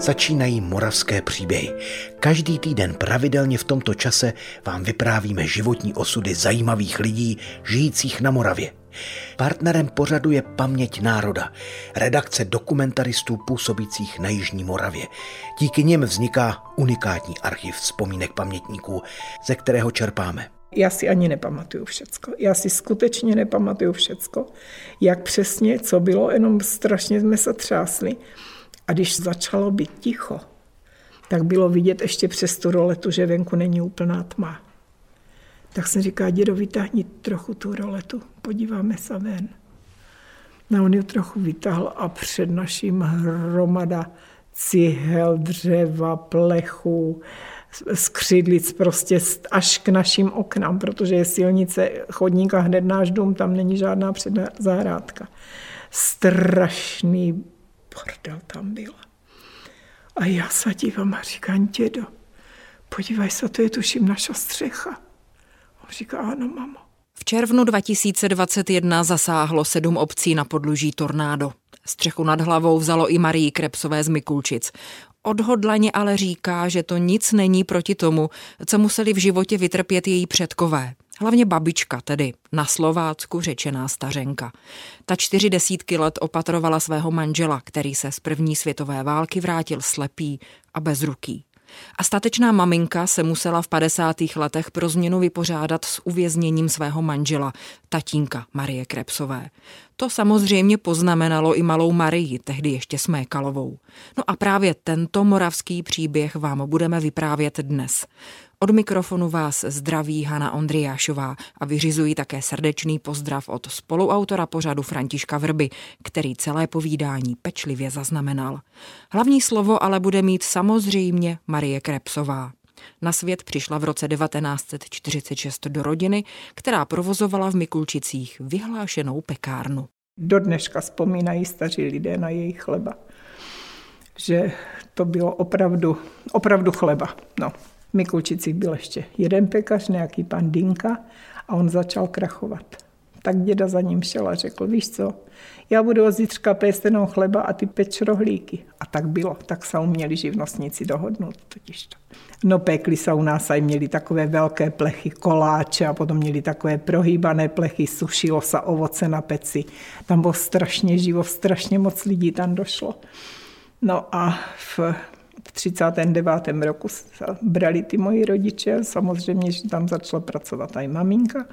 Začínají moravské příběhy. Každý týden pravidelně v tomto čase vám vyprávíme životní osudy zajímavých lidí žijících na Moravě. Partnerem pořadu je Paměť národa, redakce dokumentaristů působících na Jižní Moravě. Díky nim vzniká unikátní archiv vzpomínek pamětníků, ze kterého čerpáme. Já si ani nepamatuju všecko. Já si skutečně nepamatuju všecko, jak přesně, co bylo, jenom strašně jsme se třásli. A když začalo být ticho, tak bylo vidět ještě přes tu roletu, že venku není úplná tma. Tak jsem říká, dědo, vytáhni trochu tu roletu, podíváme se ven. No on ji trochu vytáhl a před naším hromada cihel, dřeva, plechu, skřidlic prostě až k našim oknám, protože je silnice chodníka hned náš dům, tam není žádná předná zahrádka. Strašný bordel tam byl. A já se dívám a říkám, dědo, podívej se, to je tuším naša střecha. On říká, ano, mamo. V červnu 2021 zasáhlo sedm obcí na podluží tornádo. Střechu nad hlavou vzalo i Marii Krepsové z Mikulčic. Odhodlaně ale říká, že to nic není proti tomu, co museli v životě vytrpět její předkové. Hlavně babička, tedy na Slovácku řečená stařenka. Ta čtyři desítky let opatrovala svého manžela, který se z první světové války vrátil slepý a bezruký. A statečná maminka se musela v 50. letech pro změnu vypořádat s uvězněním svého manžela, tatínka Marie Krepsové. To samozřejmě poznamenalo i malou Marii, tehdy ještě Smékalovou. No a právě tento moravský příběh vám budeme vyprávět dnes. Od mikrofonu vás zdraví Hana Ondriášová a vyřizují také srdečný pozdrav od spoluautora pořadu Františka Vrby, který celé povídání pečlivě zaznamenal. Hlavní slovo ale bude mít samozřejmě Marie Krepsová. Na svět přišla v roce 1946 do rodiny, která provozovala v Mikulčicích vyhlášenou pekárnu. Do dneška vzpomínají staří lidé na jejich chleba. Že to bylo opravdu, opravdu chleba. No. Mikulčicích byl ještě jeden pekař, nějaký pan Dinka, a on začal krachovat. Tak děda za ním šel a řekl, víš co, já budu od zítřka péct jenom chleba a ty peč rohlíky. A tak bylo, tak se uměli živnostníci dohodnout totiž to. No pekli se u nás a měli takové velké plechy koláče a potom měli takové prohýbané plechy, sušilo se ovoce na peci. Tam bylo strašně živo, strašně moc lidí tam došlo. No a v 39. roku brali ty moji rodiče, samozřejmě, že tam začala pracovat i maminka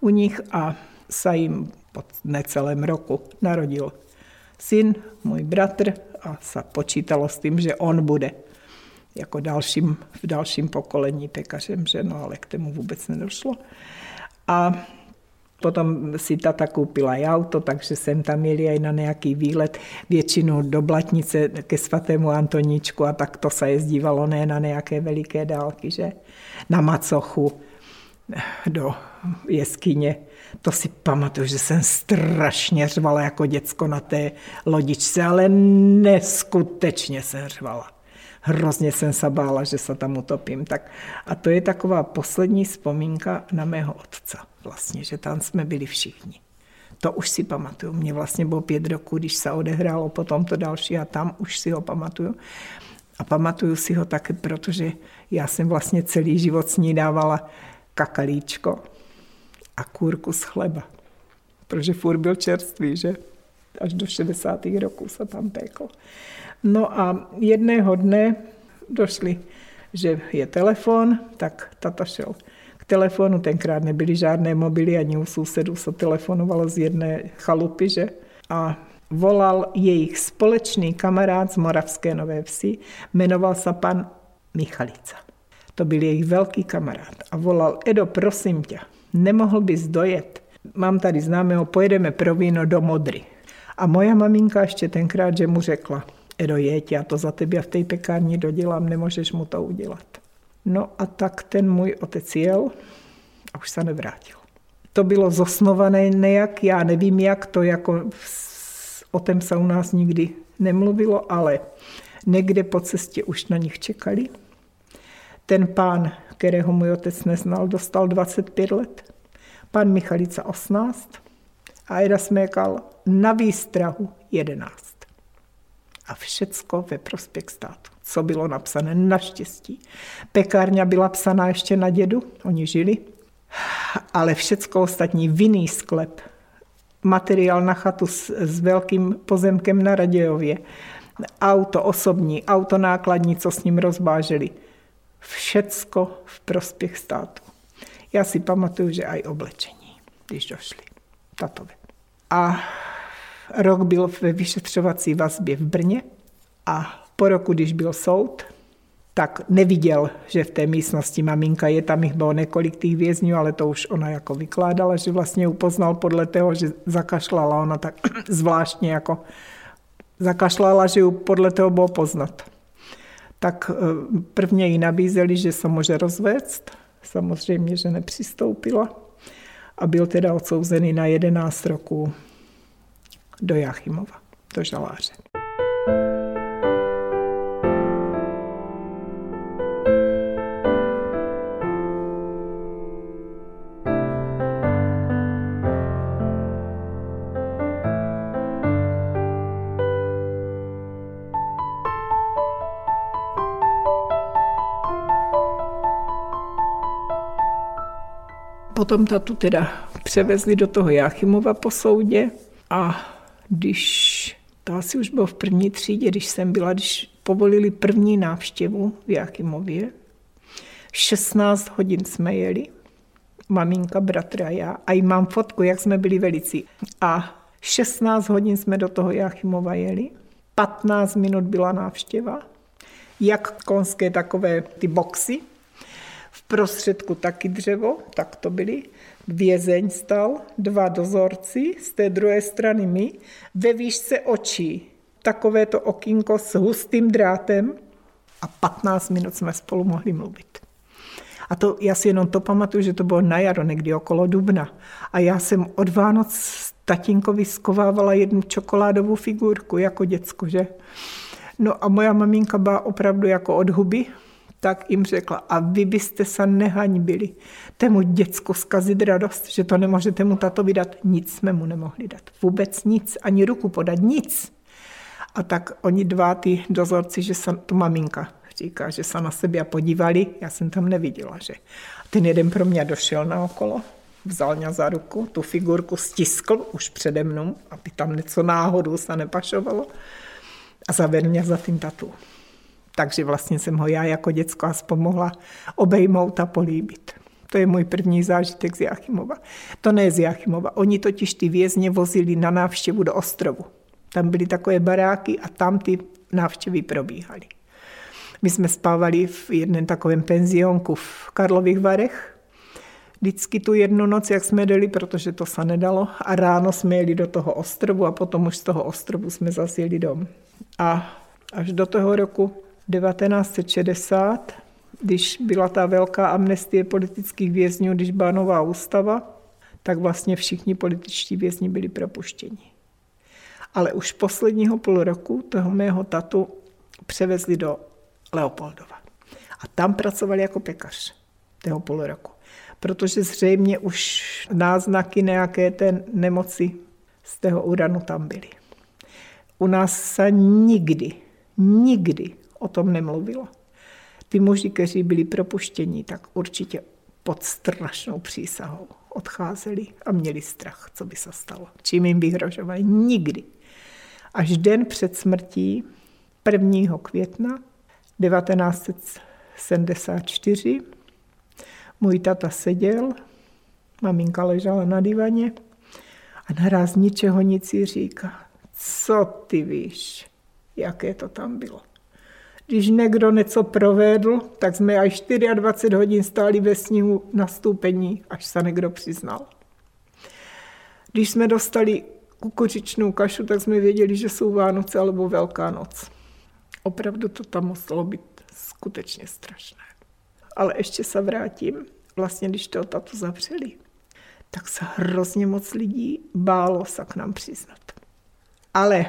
u nich a se jim po necelém roku narodil syn, můj bratr a se počítalo s tím, že on bude jako dalším, v dalším pokolení pekařem, že no, ale k tomu vůbec nedošlo. A Potom si tata koupila i auto, takže jsem tam jeli i na nějaký výlet, většinou do Blatnice ke svatému Antoníčku a tak to se jezdívalo ne na nějaké veliké dálky, že na Macochu do jeskyně. To si pamatuju, že jsem strašně řvala jako děcko na té lodičce, ale neskutečně jsem řvala. Hrozně jsem se bála, že se tam utopím. Tak, a to je taková poslední vzpomínka na mého otce vlastně, že tam jsme byli všichni. To už si pamatuju. Mně vlastně bylo pět roků, když se odehrálo potom to další a tam už si ho pamatuju. A pamatuju si ho také, protože já jsem vlastně celý život snídávala kakalíčko a kůrku z chleba. Protože furt byl čerstvý, že? Až do 60. roků se tam peklo. No a jedného dne došli, že je telefon, tak tata šel k telefonu. Tenkrát nebyly žádné mobily, ani u sousedů se telefonovalo z jedné chalupy, že? A volal jejich společný kamarád z Moravské Nové Vsi, jmenoval se pan Michalica. To byl jejich velký kamarád. A volal, Edo, prosím tě, nemohl bys dojet? Mám tady známého, pojedeme pro víno do Modry. A moja maminka ještě tenkrát, že mu řekla, Edo, jeď, já to za tebe v té pekárni dodělám, nemůžeš mu to udělat. No a tak ten můj otec jel a už se nevrátil. To bylo zosnované nejak, já nevím jak, to jako o tom se u nás nikdy nemluvilo, ale někde po cestě už na nich čekali. Ten pán, kterého můj otec neznal, dostal 25 let. Pan Michalica 18 a Eda Smékal na výstrahu 11. A všecko ve prospěch státu. Co bylo napsané, naštěstí. Pekárňa byla psaná ještě na dědu, oni žili, ale všecko ostatní, vinný sklep, materiál na chatu s, s velkým pozemkem na Radějově, auto osobní, auto nákladní, co s ním rozbáželi. Všecko v prospěch státu. Já si pamatuju, že aj oblečení, když došli. Tatové. A rok byl ve vyšetřovací vazbě v Brně a po roku, když byl soud, tak neviděl, že v té místnosti maminka je, tam jich bylo několik těch vězňů, ale to už ona jako vykládala, že vlastně upoznal podle toho, že zakašlala ona tak zvláštně jako zakašlala, že ju podle toho bylo poznat. Tak eh, prvně jí nabízeli, že se může rozvést, samozřejmě, že nepřistoupila a byl teda odsouzený na 11 roků do Jachimova, do žaláře. Potom tatu teda převezli do toho Jáchymova po soudě a když, to asi už bylo v první třídě, když jsem byla, když povolili první návštěvu v Jáchymově, 16 hodin jsme jeli, maminka, bratr a já. A i mám fotku, jak jsme byli velicí. A 16 hodin jsme do toho Jáchymova jeli. 15 minut byla návštěva. Jak konské takové ty boxy, v prostředku taky dřevo, tak to byly. Vězeň stal, dva dozorci, z té druhé strany my, ve výšce očí. Takové to s hustým drátem a 15 minut jsme spolu mohli mluvit. A to, já si jenom to pamatuju, že to bylo na jaro, někdy okolo dubna. A já jsem od Vánoc tatínkovi skovávala jednu čokoládovou figurku jako děcko, že? No a moja maminka byla opravdu jako od huby, tak jim řekla, a vy byste se nehaňbili tému děcku zkazit radost, že to nemůžete mu tato vydat. Nic jsme mu nemohli dát. Vůbec nic, ani ruku podat, nic. A tak oni dva, ty dozorci, že se, to maminka říká, že se na sebe podívali, já jsem tam neviděla, že. Ten jeden pro mě došel na okolo, vzal mě za ruku, tu figurku stiskl už přede mnou, aby tam něco náhodou se nepašovalo a zavedl mě za tím tatu. Takže vlastně jsem ho já jako děcko aspoň mohla obejmout a políbit. To je můj první zážitek z Jachimova. To ne z Jachimova. Oni totiž ty vězně vozili na návštěvu do ostrovu. Tam byly takové baráky a tam ty návštěvy probíhaly. My jsme spávali v jednom takovém penzionku v Karlových Varech. Vždycky tu jednu noc, jak jsme jeli, protože to se nedalo. A ráno jsme jeli do toho ostrovu a potom už z toho ostrovu jsme zase jeli dom. A až do toho roku 1960, když byla ta velká amnestie politických vězňů, když byla nová ústava, tak vlastně všichni političtí vězni byli propuštěni. Ale už posledního půl roku toho mého tatu převezli do Leopoldova. A tam pracovali jako pekař toho půl roku. Protože zřejmě už náznaky nějaké té nemoci z toho uranu tam byly. U nás se nikdy, nikdy o tom nemluvilo. Ty muži, kteří byli propuštěni, tak určitě pod strašnou přísahou odcházeli a měli strach, co by se stalo. Čím jim vyhrožovali? Nikdy. Až den před smrtí 1. května 1974 můj tata seděl, maminka ležela na divaně a naraz ničeho nic si říká. Co ty víš, jaké to tam bylo? Když někdo něco provedl, tak jsme až 24 hodin stáli ve sněhu na stoupení, až se někdo přiznal. Když jsme dostali kukuřičnou kašu, tak jsme věděli, že jsou Vánoce alebo Velká noc. Opravdu to tam muselo být skutečně strašné. Ale ještě se vrátím. Vlastně, když to tatu zavřeli, tak se hrozně moc lidí bálo se k nám přiznat. Ale,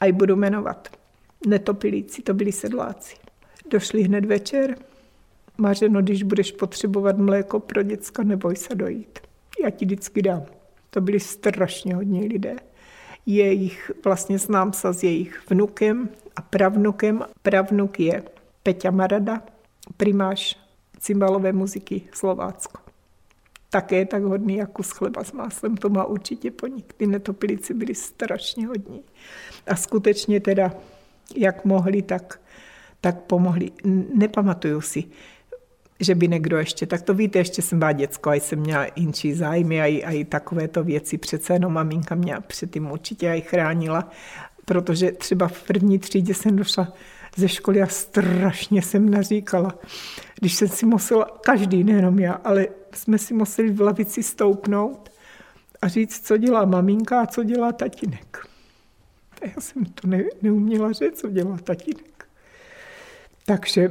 aj budu jmenovat, netopilíci, to byli sedláci. Došli hned večer, Mařeno, když budeš potřebovat mléko pro děcka, neboj se dojít. Já ti vždycky dám. To byli strašně hodní lidé. jejich, vlastně znám se s jejich vnukem a pravnukem. Pravnuk je Peťa Marada, primáš cymbalové muziky Slovácko. Také tak hodný jako z chleba s máslem, to má určitě ponik. Ty netopilici byli strašně hodní. A skutečně teda, jak mohli, tak, tak pomohli. Nepamatuju si, že by někdo ještě, tak to víte, ještě jsem byla děcko, a jsem měla inčí zájmy a i, a i takovéto věci. Přece jenom maminka mě předtím určitě i chránila, protože třeba v první třídě jsem došla ze školy a strašně jsem naříkala. Když jsem si musela, každý, nejenom já, ale jsme si museli v lavici stoupnout a říct, co dělá maminka a co dělá tatínek. A já jsem to ne, neuměla říct, co dělá tatínek. Takže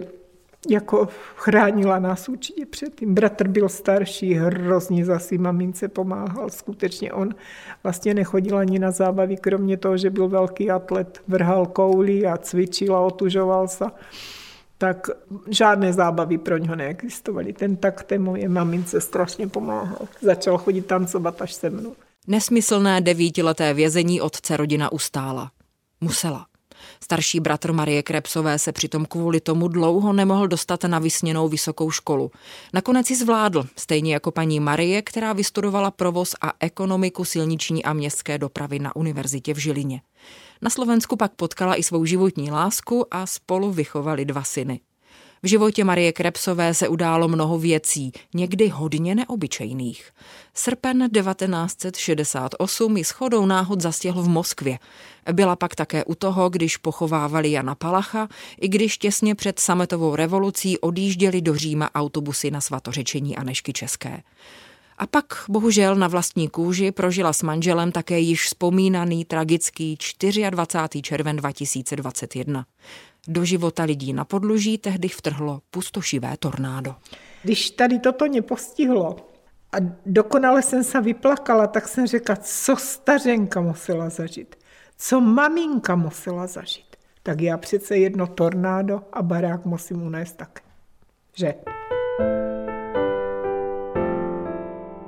jako chránila nás určitě předtím. Bratr byl starší, hrozně zase mamince pomáhal. Skutečně on vlastně nechodil ani na zábavy, kromě toho, že byl velký atlet, vrhal kouli a cvičil a otužoval se. Tak žádné zábavy pro něho neexistovaly. Ten tak té moje mamince strašně pomáhal. Začal chodit tancovat až se mnou. Nesmyslné devítileté vězení otce rodina ustála. Musela. Starší bratr Marie Krepsové se přitom kvůli tomu dlouho nemohl dostat na vysněnou vysokou školu. Nakonec ji zvládl, stejně jako paní Marie, která vystudovala provoz a ekonomiku silniční a městské dopravy na univerzitě v Žilině. Na Slovensku pak potkala i svou životní lásku a spolu vychovali dva syny. V životě Marie Krepsové se událo mnoho věcí, někdy hodně neobyčejných. Srpen 1968 ji shodou náhod zastihl v Moskvě. Byla pak také u toho, když pochovávali Jana Palacha, i když těsně před sametovou revolucí odjížděli do Říma autobusy na svatořečení Anešky České. A pak bohužel na vlastní kůži prožila s manželem také již vzpomínaný tragický 24. červen 2021. Do života lidí na podluží tehdy vtrhlo pustošivé tornádo. Když tady toto mě postihlo a dokonale jsem se vyplakala, tak jsem řekla, co stařenka musela zažít, co maminka musela zažít. Tak já přece jedno tornádo a barák musím unést tak. Že?